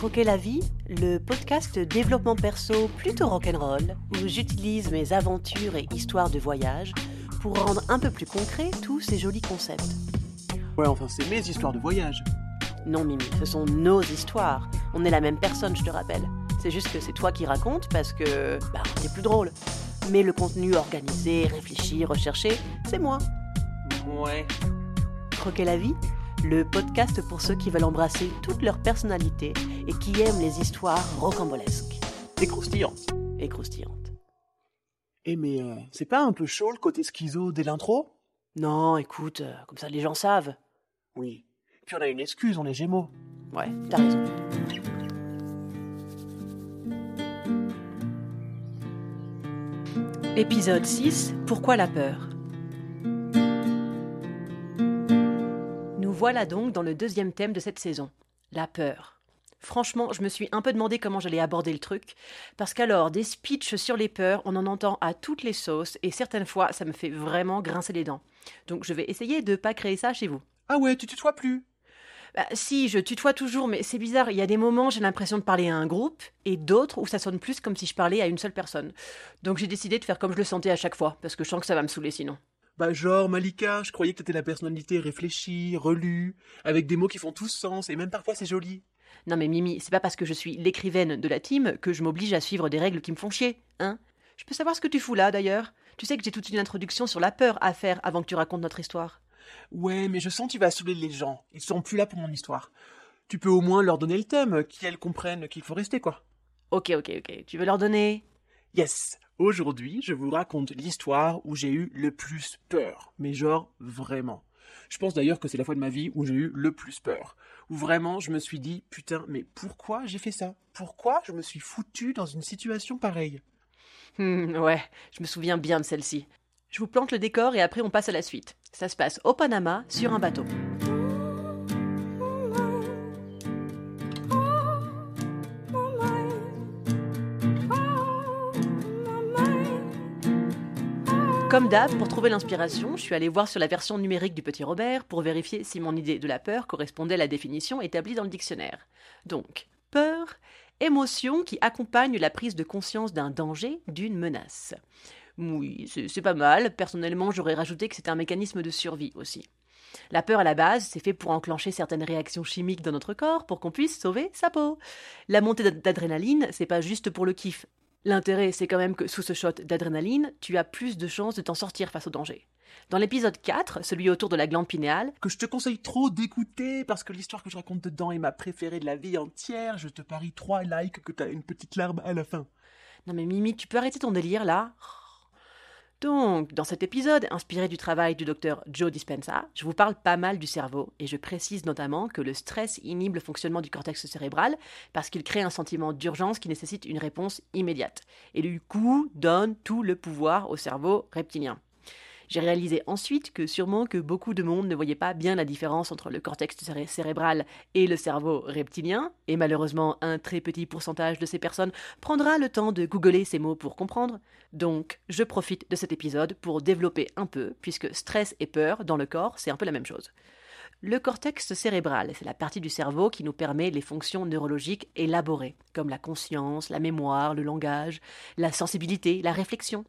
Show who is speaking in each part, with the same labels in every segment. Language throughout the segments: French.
Speaker 1: Croquer la vie, le podcast développement perso plutôt rock'n'roll, où j'utilise mes aventures et histoires de voyage pour rendre un peu plus concret tous ces jolis concepts.
Speaker 2: Ouais, enfin, c'est mes histoires de voyage.
Speaker 1: Non, Mimi, ce sont nos histoires. On est la même personne, je te rappelle. C'est juste que c'est toi qui racontes parce que, bah, c'est plus drôle. Mais le contenu organisé, réfléchi, recherché, c'est moi.
Speaker 2: Ouais.
Speaker 1: Croquer la vie, le podcast pour ceux qui veulent embrasser toute leur personnalité et qui aiment les histoires rocambolesques
Speaker 2: et
Speaker 1: croustillantes.
Speaker 2: Eh mais euh, c'est pas un peu chaud le côté schizo dès l'intro?
Speaker 1: Non, écoute, euh, comme ça les gens savent.
Speaker 2: Oui. Puis on a une excuse, on est gémeaux.
Speaker 1: Ouais, t'as raison. Épisode 6 Pourquoi la peur? Nous voilà donc dans le deuxième thème de cette saison, la peur. Franchement, je me suis un peu demandé comment j'allais aborder le truc, parce qu'alors, des speeches sur les peurs, on en entend à toutes les sauces, et certaines fois, ça me fait vraiment grincer les dents. Donc je vais essayer de pas créer ça chez vous.
Speaker 2: Ah ouais, tu tutoies plus?
Speaker 1: Bah, si, je tutoie toujours, mais c'est bizarre. Il y a des moments, j'ai l'impression de parler à un groupe, et d'autres où ça sonne plus comme si je parlais à une seule personne. Donc j'ai décidé de faire comme je le sentais à chaque fois, parce que je sens que ça va me saouler sinon.
Speaker 2: Bah genre, Malika, je croyais que t'étais la personnalité réfléchie, relue, avec des mots qui font tous sens, et même parfois c'est joli.
Speaker 1: Non mais Mimi, c'est pas parce que je suis l'écrivaine de la team que je m'oblige à suivre des règles qui me font chier, hein Je peux savoir ce que tu fous là, d'ailleurs Tu sais que j'ai toute une introduction sur la peur à faire avant que tu racontes notre histoire.
Speaker 2: Ouais, mais je sens que tu vas saouler les gens. Ils seront plus là pour mon histoire. Tu peux au moins leur donner le thème, qu'elles comprennent qu'il faut rester, quoi.
Speaker 1: Ok, ok, ok. Tu veux leur donner?
Speaker 2: Yes Aujourd'hui, je vous raconte l'histoire où j'ai eu le plus peur. Mais genre, vraiment. Je pense d'ailleurs que c'est la fois de ma vie où j'ai eu le plus peur. Où vraiment, je me suis dit, putain, mais pourquoi j'ai fait ça? Pourquoi je me suis foutu dans une situation pareille?
Speaker 1: Hmm, ouais, je me souviens bien de celle-ci. Je vous plante le décor et après on passe à la suite. Ça se passe au Panama, sur un bateau. Comme d'hab, pour trouver l'inspiration, je suis allée voir sur la version numérique du Petit Robert pour vérifier si mon idée de la peur correspondait à la définition établie dans le dictionnaire. Donc, peur, émotion qui accompagne la prise de conscience d'un danger, d'une menace. Oui, c'est pas mal. Personnellement, j'aurais rajouté que c'est un mécanisme de survie aussi. La peur à la base, c'est fait pour enclencher certaines réactions chimiques dans notre corps pour qu'on puisse sauver sa peau. La montée d'ad- d'adrénaline, c'est pas juste pour le kiff. L'intérêt, c'est quand même que sous ce shot d'adrénaline, tu as plus de chances de t'en sortir face au danger. Dans l'épisode 4, celui autour de la glande pinéale,
Speaker 2: Que je te conseille trop d'écouter parce que l'histoire que je raconte dedans est ma préférée de la vie entière. Je te parie trois likes que t'as une petite larme à la fin.
Speaker 1: Non mais Mimi, tu peux arrêter ton délire là Donc, dans cet épisode, inspiré du travail du docteur Joe Dispenza, je vous parle pas mal du cerveau et je précise notamment que le stress inhibe le fonctionnement du cortex cérébral parce qu'il crée un sentiment d'urgence qui nécessite une réponse immédiate et du coup donne tout le pouvoir au cerveau reptilien. J'ai réalisé ensuite que sûrement que beaucoup de monde ne voyait pas bien la différence entre le cortex céré- cérébral et le cerveau reptilien, et malheureusement un très petit pourcentage de ces personnes prendra le temps de googler ces mots pour comprendre. Donc, je profite de cet épisode pour développer un peu, puisque stress et peur dans le corps, c'est un peu la même chose. Le cortex cérébral, c'est la partie du cerveau qui nous permet les fonctions neurologiques élaborées, comme la conscience, la mémoire, le langage, la sensibilité, la réflexion.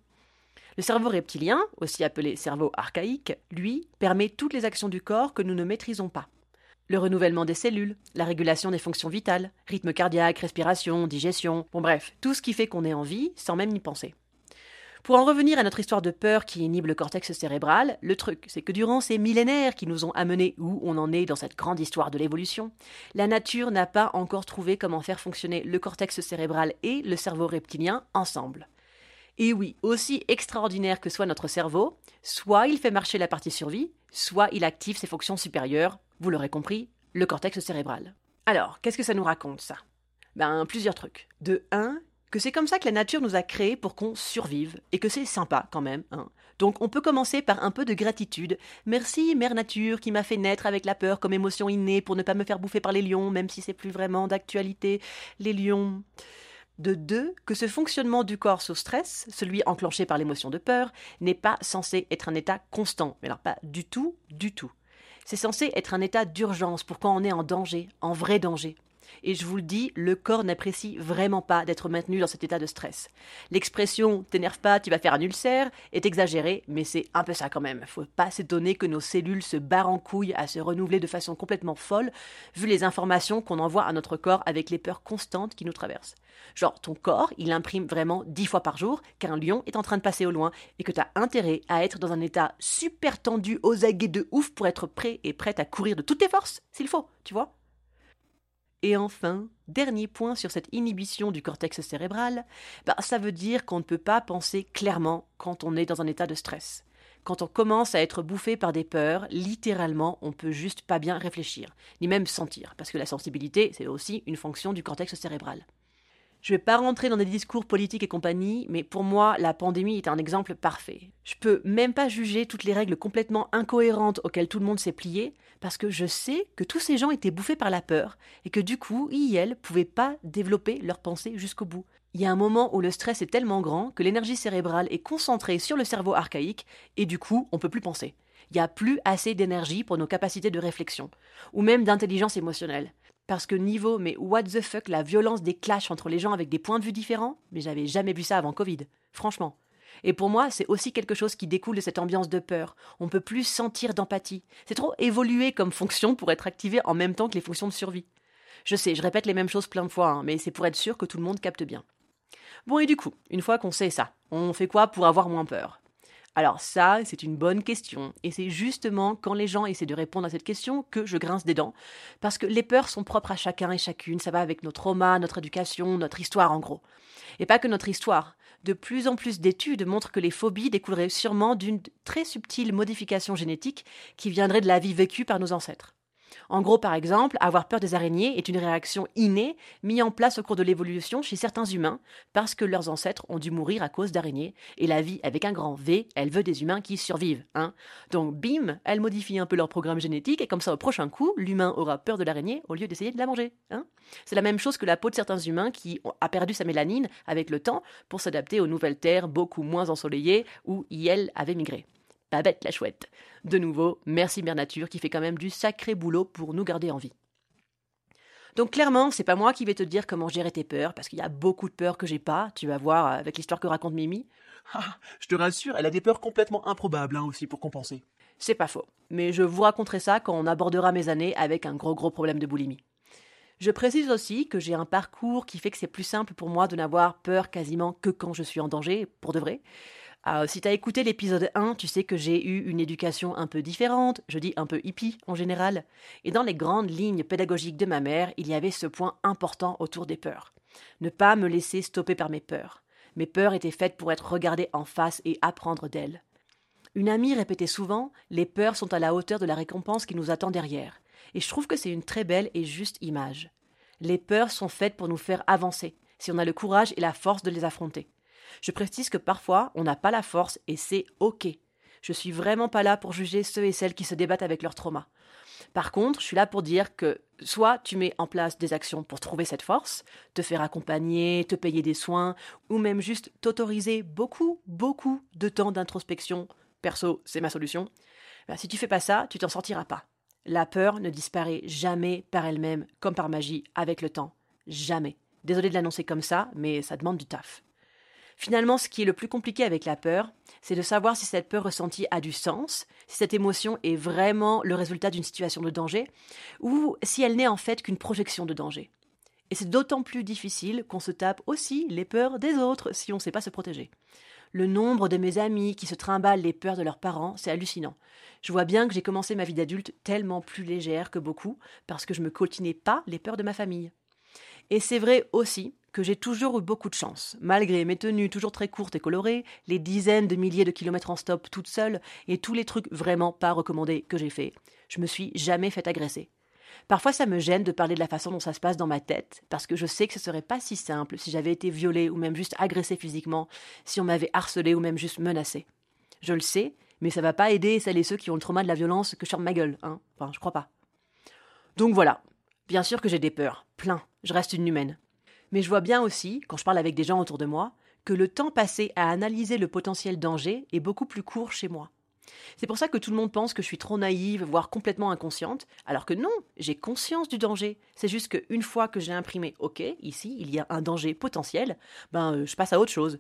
Speaker 1: Le cerveau reptilien, aussi appelé cerveau archaïque, lui, permet toutes les actions du corps que nous ne maîtrisons pas. Le renouvellement des cellules, la régulation des fonctions vitales, rythme cardiaque, respiration, digestion, bon bref, tout ce qui fait qu'on est en vie sans même y penser. Pour en revenir à notre histoire de peur qui inhibe le cortex cérébral, le truc, c'est que durant ces millénaires qui nous ont amenés où on en est dans cette grande histoire de l'évolution, la nature n'a pas encore trouvé comment faire fonctionner le cortex cérébral et le cerveau reptilien ensemble. Et oui, aussi extraordinaire que soit notre cerveau, soit il fait marcher la partie survie, soit il active ses fonctions supérieures, vous l'aurez compris, le cortex cérébral. Alors, qu'est-ce que ça nous raconte ça? Ben, plusieurs trucs. De 1, que c'est comme ça que la nature nous a créés pour qu'on survive, et que c'est sympa quand même. Hein. Donc on peut commencer par un peu de gratitude. Merci, Mère Nature, qui m'a fait naître avec la peur comme émotion innée pour ne pas me faire bouffer par les lions, même si c'est plus vraiment d'actualité. Les lions. De deux, que ce fonctionnement du corps sous stress, celui enclenché par l'émotion de peur, n'est pas censé être un état constant. Mais alors pas du tout, du tout. C'est censé être un état d'urgence pour quand on est en danger, en vrai danger. Et je vous le dis, le corps n'apprécie vraiment pas d'être maintenu dans cet état de stress. L'expression t'énerve pas, tu vas faire un ulcère est exagérée, mais c'est un peu ça quand même. Faut pas s'étonner que nos cellules se barrent en couilles à se renouveler de façon complètement folle, vu les informations qu'on envoie à notre corps avec les peurs constantes qui nous traversent. Genre, ton corps, il imprime vraiment dix fois par jour qu'un lion est en train de passer au loin et que tu as intérêt à être dans un état super tendu, aux aguets de ouf pour être prêt et prête à courir de toutes tes forces, s'il faut, tu vois? Et enfin, dernier point sur cette inhibition du cortex cérébral, bah, ça veut dire qu'on ne peut pas penser clairement quand on est dans un état de stress. Quand on commence à être bouffé par des peurs, littéralement, on peut juste pas bien réfléchir, ni même sentir, parce que la sensibilité, c'est aussi une fonction du cortex cérébral. Je ne vais pas rentrer dans des discours politiques et compagnie, mais pour moi, la pandémie est un exemple parfait. Je peux même pas juger toutes les règles complètement incohérentes auxquelles tout le monde s'est plié, parce que je sais que tous ces gens étaient bouffés par la peur, et que du coup, ils et elles pouvaient pas développer leurs pensées jusqu'au bout. Il y a un moment où le stress est tellement grand que l'énergie cérébrale est concentrée sur le cerveau archaïque, et du coup, on peut plus penser. Il n'y a plus assez d'énergie pour nos capacités de réflexion, ou même d'intelligence émotionnelle. Parce que niveau, mais what the fuck, la violence des clashs entre les gens avec des points de vue différents, mais j'avais jamais vu ça avant Covid. Franchement. Et pour moi, c'est aussi quelque chose qui découle de cette ambiance de peur. On peut plus sentir d'empathie. C'est trop évolué comme fonction pour être activé en même temps que les fonctions de survie. Je sais, je répète les mêmes choses plein de fois, hein, mais c'est pour être sûr que tout le monde capte bien. Bon, et du coup, une fois qu'on sait ça, on fait quoi pour avoir moins peur? Alors ça, c'est une bonne question, et c'est justement quand les gens essaient de répondre à cette question que je grince des dents, parce que les peurs sont propres à chacun et chacune, ça va avec nos traumas, notre éducation, notre histoire en gros. Et pas que notre histoire. De plus en plus d'études montrent que les phobies découleraient sûrement d'une très subtile modification génétique qui viendrait de la vie vécue par nos ancêtres. En gros, par exemple, avoir peur des araignées est une réaction innée mise en place au cours de l'évolution chez certains humains parce que leurs ancêtres ont dû mourir à cause d'araignées et la vie avec un grand V, elle veut des humains qui survivent, hein. Donc bim, elle modifie un peu leur programme génétique et comme ça au prochain coup, l'humain aura peur de l'araignée au lieu d'essayer de la manger, hein. C'est la même chose que la peau de certains humains qui a perdu sa mélanine avec le temps pour s'adapter aux nouvelles terres beaucoup moins ensoleillées où Yel avait migré. Pas bête la chouette. De nouveau, merci Mère Nature qui fait quand même du sacré boulot pour nous garder en vie. Donc clairement, c'est pas moi qui vais te dire comment gérer tes peurs, parce qu'il y a beaucoup de peurs que j'ai pas, tu vas voir avec l'histoire que raconte Mimi.
Speaker 2: Ah, je te rassure, elle a des peurs complètement improbables hein, aussi pour compenser.
Speaker 1: C'est pas faux, mais je vous raconterai ça quand on abordera mes années avec un gros gros problème de boulimie. Je précise aussi que j'ai un parcours qui fait que c'est plus simple pour moi de n'avoir peur quasiment que quand je suis en danger, pour de vrai. Ah, si t'as écouté l'épisode 1, tu sais que j'ai eu une éducation un peu différente, je dis un peu hippie en général. Et dans les grandes lignes pédagogiques de ma mère, il y avait ce point important autour des peurs. Ne pas me laisser stopper par mes peurs. Mes peurs étaient faites pour être regardées en face et apprendre d'elles. Une amie répétait souvent Les peurs sont à la hauteur de la récompense qui nous attend derrière. Et je trouve que c'est une très belle et juste image. Les peurs sont faites pour nous faire avancer, si on a le courage et la force de les affronter. Je précise que parfois, on n'a pas la force et c'est OK. Je suis vraiment pas là pour juger ceux et celles qui se débattent avec leur trauma. Par contre, je suis là pour dire que soit tu mets en place des actions pour trouver cette force, te faire accompagner, te payer des soins, ou même juste t'autoriser beaucoup, beaucoup de temps d'introspection. Perso, c'est ma solution. Ben, si tu fais pas ça, tu t'en sortiras pas. La peur ne disparaît jamais par elle-même, comme par magie, avec le temps. Jamais. Désolé de l'annoncer comme ça, mais ça demande du taf. Finalement, ce qui est le plus compliqué avec la peur, c'est de savoir si cette peur ressentie a du sens, si cette émotion est vraiment le résultat d'une situation de danger, ou si elle n'est en fait qu'une projection de danger. Et c'est d'autant plus difficile qu'on se tape aussi les peurs des autres si on ne sait pas se protéger. Le nombre de mes amis qui se trimballent les peurs de leurs parents, c'est hallucinant. Je vois bien que j'ai commencé ma vie d'adulte tellement plus légère que beaucoup, parce que je me coltinais pas les peurs de ma famille. Et c'est vrai aussi que j'ai toujours eu beaucoup de chance. Malgré mes tenues toujours très courtes et colorées, les dizaines de milliers de kilomètres en stop toute seule et tous les trucs vraiment pas recommandés que j'ai fait, je me suis jamais fait agresser. Parfois ça me gêne de parler de la façon dont ça se passe dans ma tête, parce que je sais que ce serait pas si simple si j'avais été violée ou même juste agressée physiquement, si on m'avait harcelée ou même juste menacée. Je le sais, mais ça va pas aider celles et ceux qui ont le trauma de la violence que je ferme ma gueule, hein. Enfin, je crois pas. Donc voilà. Bien sûr que j'ai des peurs, plein. Je reste une humaine. Mais je vois bien aussi, quand je parle avec des gens autour de moi, que le temps passé à analyser le potentiel danger est beaucoup plus court chez moi. C'est pour ça que tout le monde pense que je suis trop naïve, voire complètement inconsciente, alors que non, j'ai conscience du danger. C'est juste qu'une fois que j'ai imprimé OK, ici, il y a un danger potentiel, ben euh, je passe à autre chose.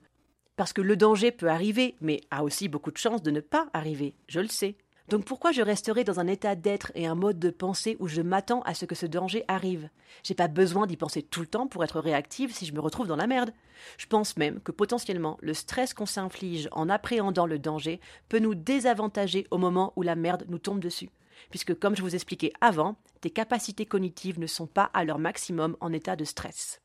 Speaker 1: Parce que le danger peut arriver, mais a aussi beaucoup de chances de ne pas arriver, je le sais. Donc pourquoi je resterai dans un état d'être et un mode de pensée où je m'attends à ce que ce danger arrive? J'ai pas besoin d'y penser tout le temps pour être réactive si je me retrouve dans la merde. Je pense même que potentiellement le stress qu'on s'inflige en appréhendant le danger peut nous désavantager au moment où la merde nous tombe dessus. Puisque comme je vous expliquais avant, tes capacités cognitives ne sont pas à leur maximum en état de stress.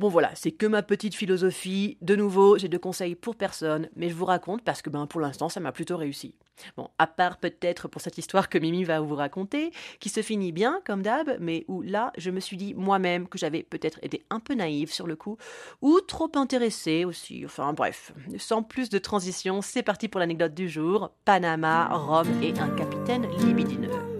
Speaker 1: Bon voilà, c'est que ma petite philosophie. De nouveau, j'ai de conseils pour personne, mais je vous raconte parce que ben, pour l'instant, ça m'a plutôt réussi. Bon, à part peut-être pour cette histoire que Mimi va vous raconter, qui se finit bien, comme d'hab, mais où là, je me suis dit moi-même que j'avais peut-être été un peu naïve sur le coup, ou trop intéressée aussi. Enfin bref, sans plus de transition, c'est parti pour l'anecdote du jour. Panama, Rome et un capitaine libidineux.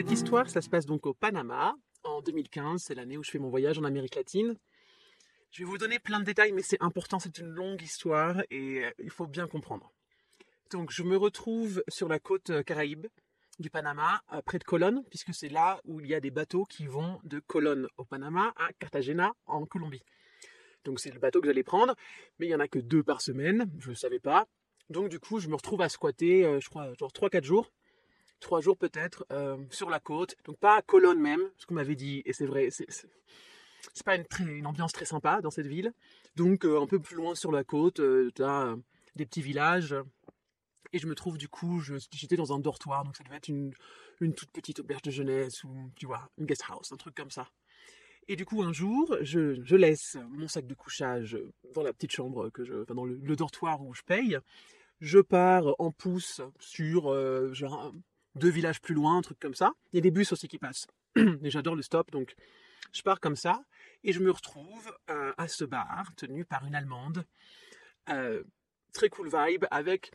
Speaker 2: Cette histoire, ça se passe donc au Panama en 2015, c'est l'année où je fais mon voyage en Amérique latine. Je vais vous donner plein de détails, mais c'est important, c'est une longue histoire et euh, il faut bien comprendre. Donc je me retrouve sur la côte euh, caraïbe du Panama, euh, près de Colón, puisque c'est là où il y a des bateaux qui vont de Colón au Panama à Cartagena en Colombie. Donc c'est le bateau que j'allais prendre, mais il n'y en a que deux par semaine, je ne savais pas. Donc du coup, je me retrouve à squatter, je crois, genre 3-4 jours trois jours peut-être, euh, sur la côte. Donc pas à Cologne même, ce qu'on m'avait dit, et c'est vrai, c'est, c'est pas une, une, ambiance très sympa dans cette ville. Donc euh, un peu plus loin sur la côte, euh, as des petits villages. Et je me trouve du coup, j'étais dans un dortoir, donc ça devait être une, une toute petite auberge de jeunesse ou tu vois, une guest house, un truc comme ça. Et du coup, un jour, je, je, laisse mon sac de couchage dans la petite chambre, que je, enfin dans le, le dortoir où je paye. Je pars en pouce sur genre deux villages plus loin, un truc comme ça. Il y a des bus aussi qui passent. et j'adore le stop, donc je pars comme ça. Et je me retrouve euh, à ce bar, tenu par une Allemande. Euh, très cool vibe, avec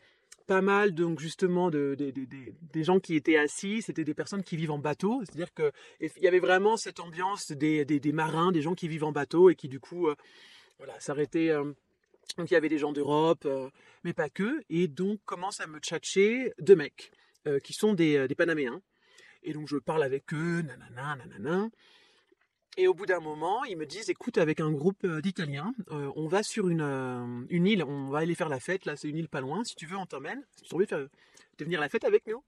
Speaker 2: pas mal donc justement de, des gens qui étaient assis, c'était des personnes qui vivent en bateau, c'est-à-dire qu'il y avait vraiment cette ambiance des, marins, des gens qui vivent en bateau et qui du coup euh, voilà, s'arrêtaient. donc il y avait des gens d'Europe, mais pas que, et donc commence à me tchatcher deux mecs. Euh, qui sont euh, des, Panaméens. Et donc je parle avec eux, nanana, nanana. Et au bout d'un moment, ils me disent, écoute, avec un groupe euh, d'Italiens, on va sur une, île, on va aller faire la fête, là c'est une île pas loin, si tu veux on t'emmène, si tu veux faire, de venir la fête avec nous.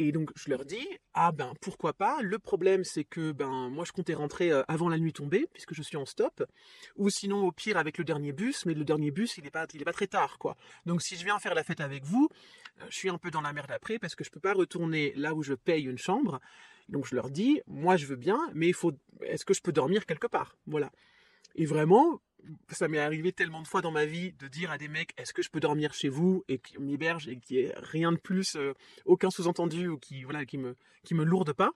Speaker 2: Et donc je leur dis ah ben pourquoi pas? Le problème c'est que ben moi je comptais rentrer euh, avant la nuit tombée puisque je suis en stop, ou sinon au pire avec le dernier bus. Mais le dernier bus il est pas il est pas très tard quoi. Donc si je viens faire la fête avec vous, euh, je suis un peu dans la merde après parce que je peux pas retourner là où je paye une chambre. Donc je leur dis moi je veux bien, mais il faut est-ce que je peux dormir quelque part? Voilà. Et vraiment, ça m'est arrivé tellement de fois dans ma vie de dire à des mecs est-ce que je peux dormir chez vous? Et qui m'héberge et qui ait rien de plus, euh, aucun sous-entendu ou qui voilà qui me qui lourde pas.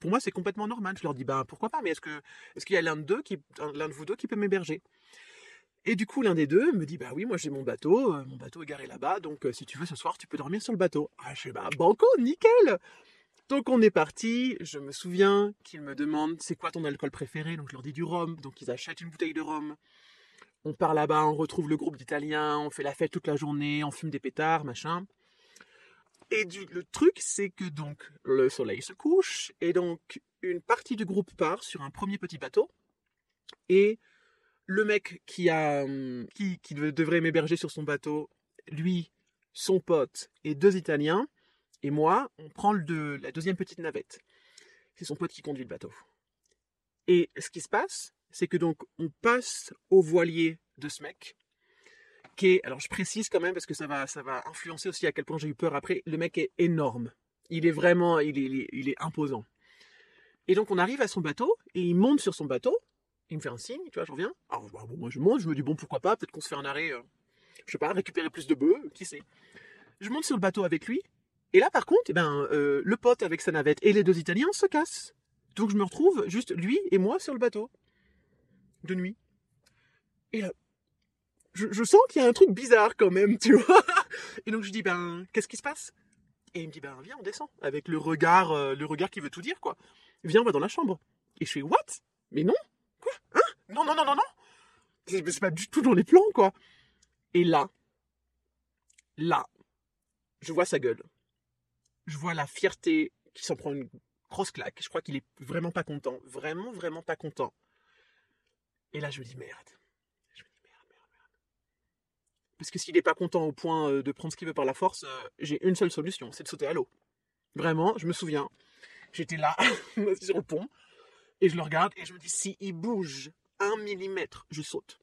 Speaker 2: Pour moi, c'est complètement normal. Je leur dis bah pourquoi pas, mais est-ce qu'il y a l'un de deux qui vous deux qui peut m'héberger? Et du coup, l'un des deux me dit bah oui, moi j'ai mon bateau, euh, mon bateau est garé là-bas, donc euh, si tu veux ce soir, tu peux dormir sur le bateau. Ah, je fais bah banco, nickel. Donc on est parti, je me souviens qu'ils me demandent c'est quoi ton alcool préféré, donc je leur dis du rhum, donc ils achètent une bouteille de rhum. On part là-bas, on retrouve le groupe d'Italiens, on fait la fête toute la journée, on fume des pétards, machin. Et le truc, c'est que donc le soleil se couche, et donc une partie du groupe part sur un premier petit bateau, et le mec qui, a, qui, qui devrait m'héberger sur son bateau, lui, son pote et deux Italiens, et moi, on prend le, la deuxième petite navette. C'est son pote qui conduit le bateau. Et ce qui se passe, c'est que donc on passe au voilier de ce mec, alors je précise quand même parce que ça va, ça va influencer aussi à quel point j'ai eu peur après. Le mec est énorme. Il est vraiment, il est, imposant. Et donc on arrive à son bateau et il monte sur son bateau. Il me fait un signe, tu vois, je reviens. Alors bah, bon, moi je monte, je me dis bon pourquoi pas, peut-être qu'on se fait un arrêt, euh, je sais pas, récupérer plus de bœufs, qui sait. Je monte sur le bateau avec lui et là, par contre, eh ben, euh, le pote avec sa navette et les deux Italiens se cassent. Donc je me retrouve juste lui et moi sur le bateau. De nuit. Et là, je, sens qu'il y a un truc bizarre quand même, tu vois. Et donc je dis, ben, qu'est-ce qui se passe? Et il me dit, ben, viens, on descend. Avec le regard, euh, le regard qui veut tout dire, quoi. Viens, on va dans la chambre. Et je fais What? Mais non? Quoi? Hein? Non, non, non, non, non C'est pas du tout dans les plans, quoi. Et là, là, je vois sa gueule. Je vois la fierté qui s'en prend une grosse claque. Je crois qu'il est vraiment pas content. Vraiment, vraiment pas content. Et là, je me dis merde. Je me dis merde, merde, merde. Parce que s'il n'est pas content au point euh, de prendre ce qu'il veut par la force, euh, j'ai une seule solution, c'est de sauter à l'eau. Vraiment, je me souviens. J'étais là, sur le pont, et je le regarde, et je me dis, si il bouge un millimètre, je saute.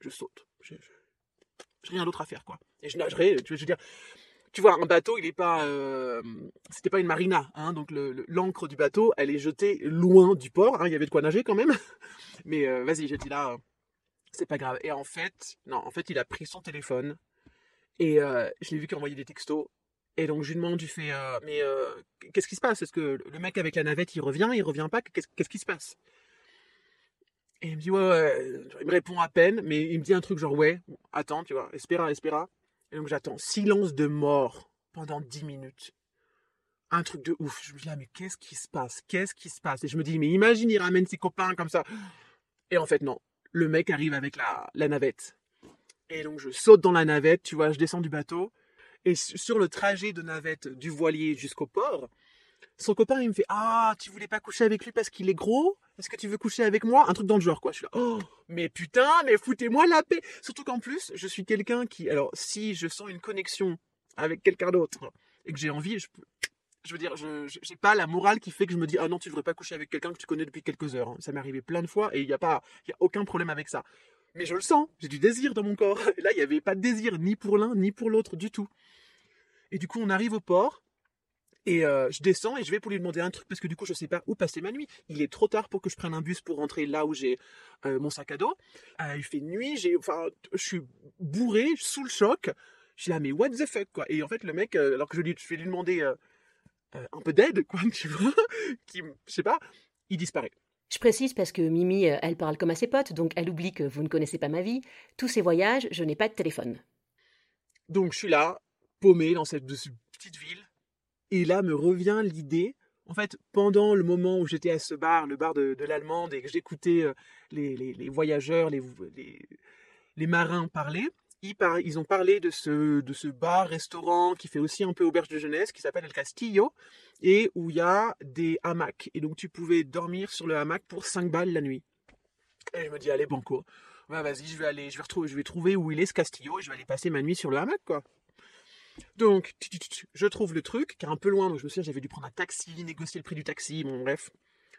Speaker 2: Je saute. Je, j'ai rien d'autre à faire, quoi. Et je nagerai, tu veux dire, tu vois, un bateau, il est pas, euh, c'était pas une marina, hein, donc l'encre du bateau, elle est jetée loin du port, hein, il y avait de quoi nager quand même. Mais euh, vas-y, j'ai dit là, c'est pas grave. Et en fait, non, en fait, il a pris son téléphone et euh, je l'ai vu qu'il envoyait des textos. Et donc je lui demande, du fais, mais qu'est-ce qui se passe? Est-ce que le mec avec la navette, il revient, il revient pas? Qu'est-ce qui se passe? Et il me dit, ouais, ouais, il me répond à peine, mais il me dit un truc genre, ouais, attends, tu vois, espéra, espéra. Et donc j'attends. Silence de mort pendant 10 minutes. Un truc de ouf. Je me dis là, mais qu'est-ce qui se passe? Qu'est-ce qui se passe? Et je me dis, mais imagine, il ramène ses copains comme ça. Et en fait, non. Le mec arrive avec la, la navette. Et donc je saute dans la navette, tu vois, je descends du bateau. Et sur le trajet de navette du voilier jusqu'au port, son copain, il me fait Ah, tu voulais pas coucher avec lui parce qu'il est gros? Est-ce que tu veux coucher avec moi? Un truc dans le genre, quoi. Je suis là Oh, mais putain, mais foutez-moi la paix Surtout qu'en plus, je suis quelqu'un qui. Alors, si je sens une connexion avec quelqu'un d'autre et que j'ai envie, je Je veux dire, je n'ai pas la morale qui fait que je me dis Ah non, tu devrais pas coucher avec quelqu'un que tu connais depuis quelques heures. Ça m'est arrivé plein de fois et il n'y a, pas, y a aucun problème avec ça. Mais je le sens, j'ai du désir dans mon corps. Et là, il n'y avait pas de désir ni pour l'un ni pour l'autre du tout. Et du coup, on arrive au port. Et euh, je descends et je vais pour lui demander un truc parce que du coup je sais pas où passer ma nuit. Il est trop tard pour que je prenne un bus pour rentrer là où j'ai euh, mon sac à dos. Euh, il fait nuit, j'ai, enfin, je suis bourré, sous le choc. Je suis là mais what the fuck quoi. Et en fait le mec, alors que je, lui, je vais lui demander un peu d'aide quoi, tu vois, qui, je sais pas, il disparaît.
Speaker 1: Je précise parce que Mimi, elle parle comme à ses potes, donc elle oublie que vous ne connaissez pas ma vie. Tous ces voyages, je n'ai pas de téléphone.
Speaker 2: Donc je suis là, paumé dans cette petite ville et là me revient l'idée, en fait, pendant le moment où j'étais à ce bar, le bar de, l'Allemande, et que j'écoutais euh, les, voyageurs, les, marins parler, ils, ils, ont parlé de ce, de ce bar-restaurant qui fait aussi un peu auberge de jeunesse, qui s'appelle El Castillo, et où il y a des hamacs. Et donc tu pouvais dormir sur le hamac pour 5 balles la nuit. Et je me dis, allez, banco. vas-y, je vais aller, je vais retrouver, je vais trouver où il est ce Castillo et je vais aller passer ma nuit sur le hamac, quoi. Donc, je trouve le truc, qui est un peu loin, donc je me souviens, j'avais dû prendre un taxi, négocier le prix du taxi, bon bref.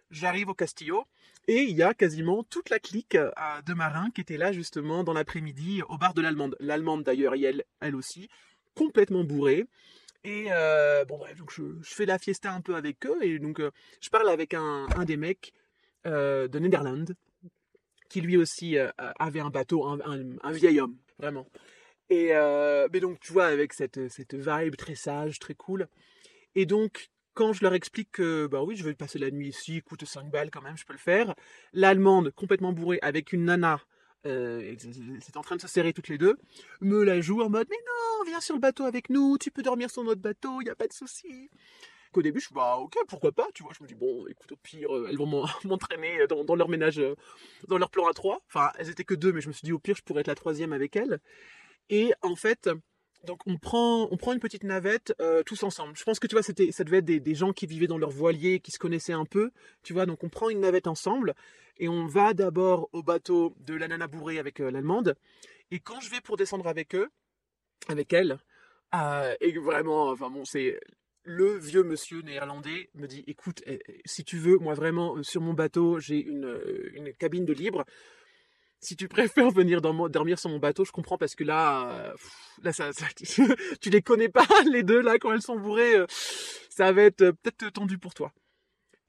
Speaker 2: J'arrive au Castillo, et il y a quasiment toute la clique euh, de marins qui était là justement dans l'après-midi au bar de l'Allemande. L'Allemande d'ailleurs, et elle, elle aussi, complètement bourrée. Et euh, bon bref, donc je, fais la fiesta un peu avec eux, et donc euh, je parle avec un, des mecs de Netherlands, qui lui aussi avait un bateau, un vieil homme, vraiment. Et euh, donc, tu vois, avec cette, cette vibe très sage, très cool. Et donc, quand je leur explique que, bah oui, je vais passer la nuit ici, coûte 5 balles quand même, je peux le faire. L'allemande, complètement bourrée, avec une nana, euh, c'est en train de se serrer toutes les deux, me la joue en mode, mais non, viens sur le bateau avec nous, tu peux dormir sur notre bateau, il n'y a pas de souci. Qu'au début, je suis, bah ok, pourquoi pas, tu vois, je me dis, bon, écoute, au pire, euh, elles vont m'entraîner dans, dans, leur ménage, dans leur plan à trois. Enfin, elles étaient que deux, mais je me suis dit, au pire, je pourrais être la troisième avec elles. Et en fait, donc on prend, on prend une petite navette euh, tous ensemble. Je pense que tu vois, c'était, ça devait être des, gens qui vivaient dans leur voilier, qui se connaissaient un peu. Tu vois, donc on prend une navette ensemble et on va d'abord au bateau de la nana avec euh, l'allemande. Et quand je vais pour descendre avec eux, avec elle, euh, et vraiment, enfin bon, c'est le vieux monsieur néerlandais me dit, écoute, eh, eh, si tu veux, moi vraiment sur mon bateau, j'ai une, une cabine de libre si tu préfères venir dormir sur mon bateau, je comprends parce que là, euh, là ça, tu les connais pas les deux là quand elles sont bourrées, euh, ça va être euh, peut-être tendu pour toi.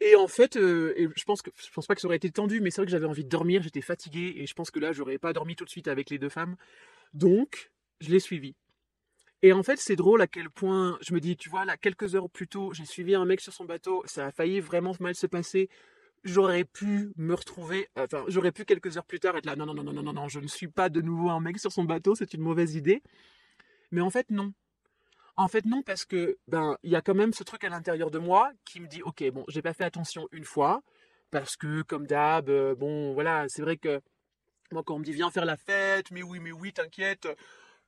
Speaker 2: Et en fait, et je pense que je pense pas que ça aurait été tendu, mais c'est vrai que j'avais envie de dormir, j'étais fatigué et je pense que là j'aurais pas dormi tout de suite avec les deux femmes, donc je l'ai suivi. Et en fait, c'est drôle à quel point je me dis, tu vois, là, quelques heures plus tôt, j'ai suivi un mec sur son bateau, ça a failli vraiment mal se passer j'aurais pu me retrouver, enfin, j'aurais pu quelques heures plus tard être là, non, non, non, non, non, non, je ne suis pas de nouveau un mec sur son bateau, c'est une mauvaise idée. Mais en fait, non. En fait, non, parce que, ben, il y a quand même ce truc à l'intérieur de moi qui me dit, ok, bon, j'ai pas fait attention une fois, parce que, comme d'hab, euh, bon, voilà, c'est vrai que moi, quand on me dit viens faire la fête, mais oui, mais oui, t'inquiète,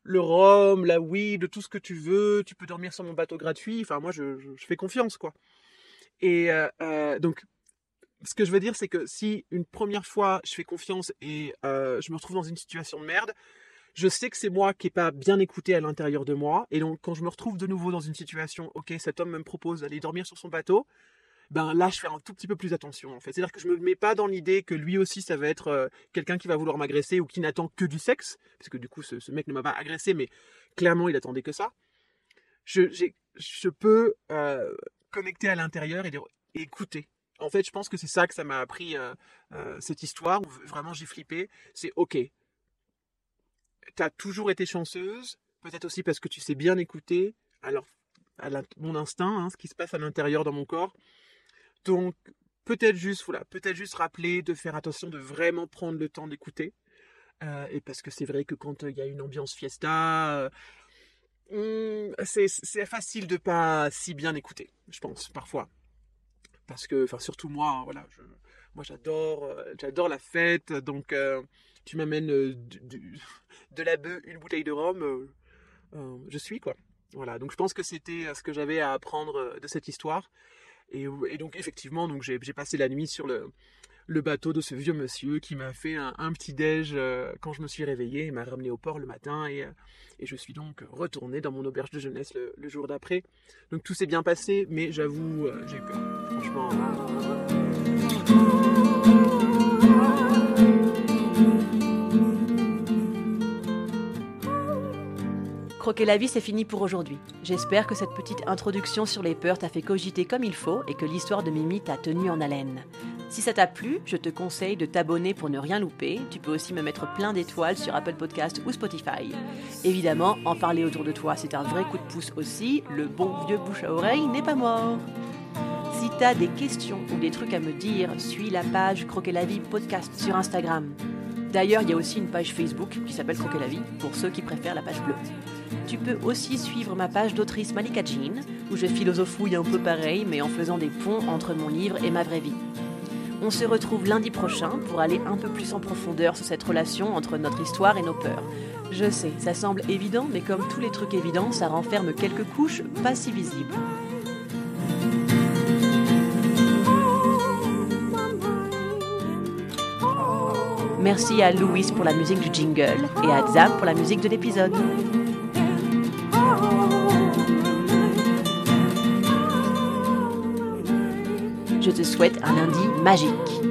Speaker 2: le rhum, la weed, tout ce que tu veux, tu peux dormir sur mon bateau gratuit. Enfin, moi, je, fais confiance, quoi. Et euh, euh, donc, ce que je veux dire, c'est que si une première fois je fais confiance et euh, je me retrouve dans une situation de merde, je sais que c'est moi qui n'ai pas bien écouté à l'intérieur de moi. Et donc, quand je me retrouve de nouveau dans une situation, ok, cet homme me propose d'aller dormir sur son bateau, ben là, je fais un tout petit peu plus attention, en fait. C'est-à-dire que je me mets pas dans l'idée que lui aussi, ça va être euh, quelqu'un qui va vouloir m'agresser ou qui n'attend que du sexe, parce que du coup, ce, mec ne m'a pas agressé, mais clairement, il attendait que ça. Je, peux euh, connecter à l'intérieur et, écouter. En fait, je pense que c'est ça que ça m'a appris euh, cette histoire où vraiment j'ai flippé. C'est ok, t'as toujours été chanceuse, peut-être aussi parce que tu sais bien écouter, alors à mon instinct, hein, ce qui se passe à l'intérieur dans mon corps. Donc peut-être juste, voilà, peut-être juste rappeler de faire attention, de vraiment prendre le temps d'écouter. Euh, et parce que c'est vrai que quand il y a une ambiance fiesta, euh, hmm, c'est facile de pas si bien écouter, je pense, parfois. Parce que, enfin, surtout moi, voilà, je, moi j'adore, euh, j'adore la fête, donc tu m'amènes euh, de la bœuf, une bouteille de rhum, euh, euh, je suis quoi. Voilà, donc je pense que c'était ce que j'avais à apprendre de cette histoire. Et, donc effectivement, donc j'ai passé la nuit sur le, bateau de ce vieux monsieur qui m'a fait un, petit déj quand je me suis réveillé, il m'a ramené au port le matin et, et, je suis donc retourné dans mon auberge de jeunesse le, jour d'après. Donc tout s'est bien passé, mais j'avoue, j'ai eu peur. Franchement.
Speaker 1: Croquer la vie, c'est fini pour aujourd'hui. J'espère que cette petite introduction sur les peurs t'a fait cogiter comme il faut et que l'histoire de Mimi t'a tenu en haleine. Si ça t'a plu, je te conseille de t'abonner pour ne rien louper. Tu peux aussi me mettre plein d'étoiles sur Apple Podcast ou Spotify. Évidemment, en parler autour de toi, c'est un vrai coup de pouce aussi. Le bon vieux bouche à oreille n'est pas mort. Si t'as des questions ou des trucs à me dire, suis la page Croquer la vie podcast sur Instagram. D'ailleurs, il y a aussi une page Facebook qui s'appelle Croquer la vie pour ceux qui préfèrent la page bleue. Tu peux aussi suivre ma page d'autrice Malika Jean, où je philosophouille un peu pareil, mais en faisant des ponts entre mon livre et ma vraie vie. On se retrouve lundi prochain pour aller un peu plus en profondeur sur cette relation entre notre histoire et nos peurs. Je sais, ça semble évident, mais comme tous les trucs évidents, ça renferme quelques couches pas si visibles. Merci à Louis pour la musique du jingle et à Zap pour la musique de l'épisode. Je te souhaite un lundi magique.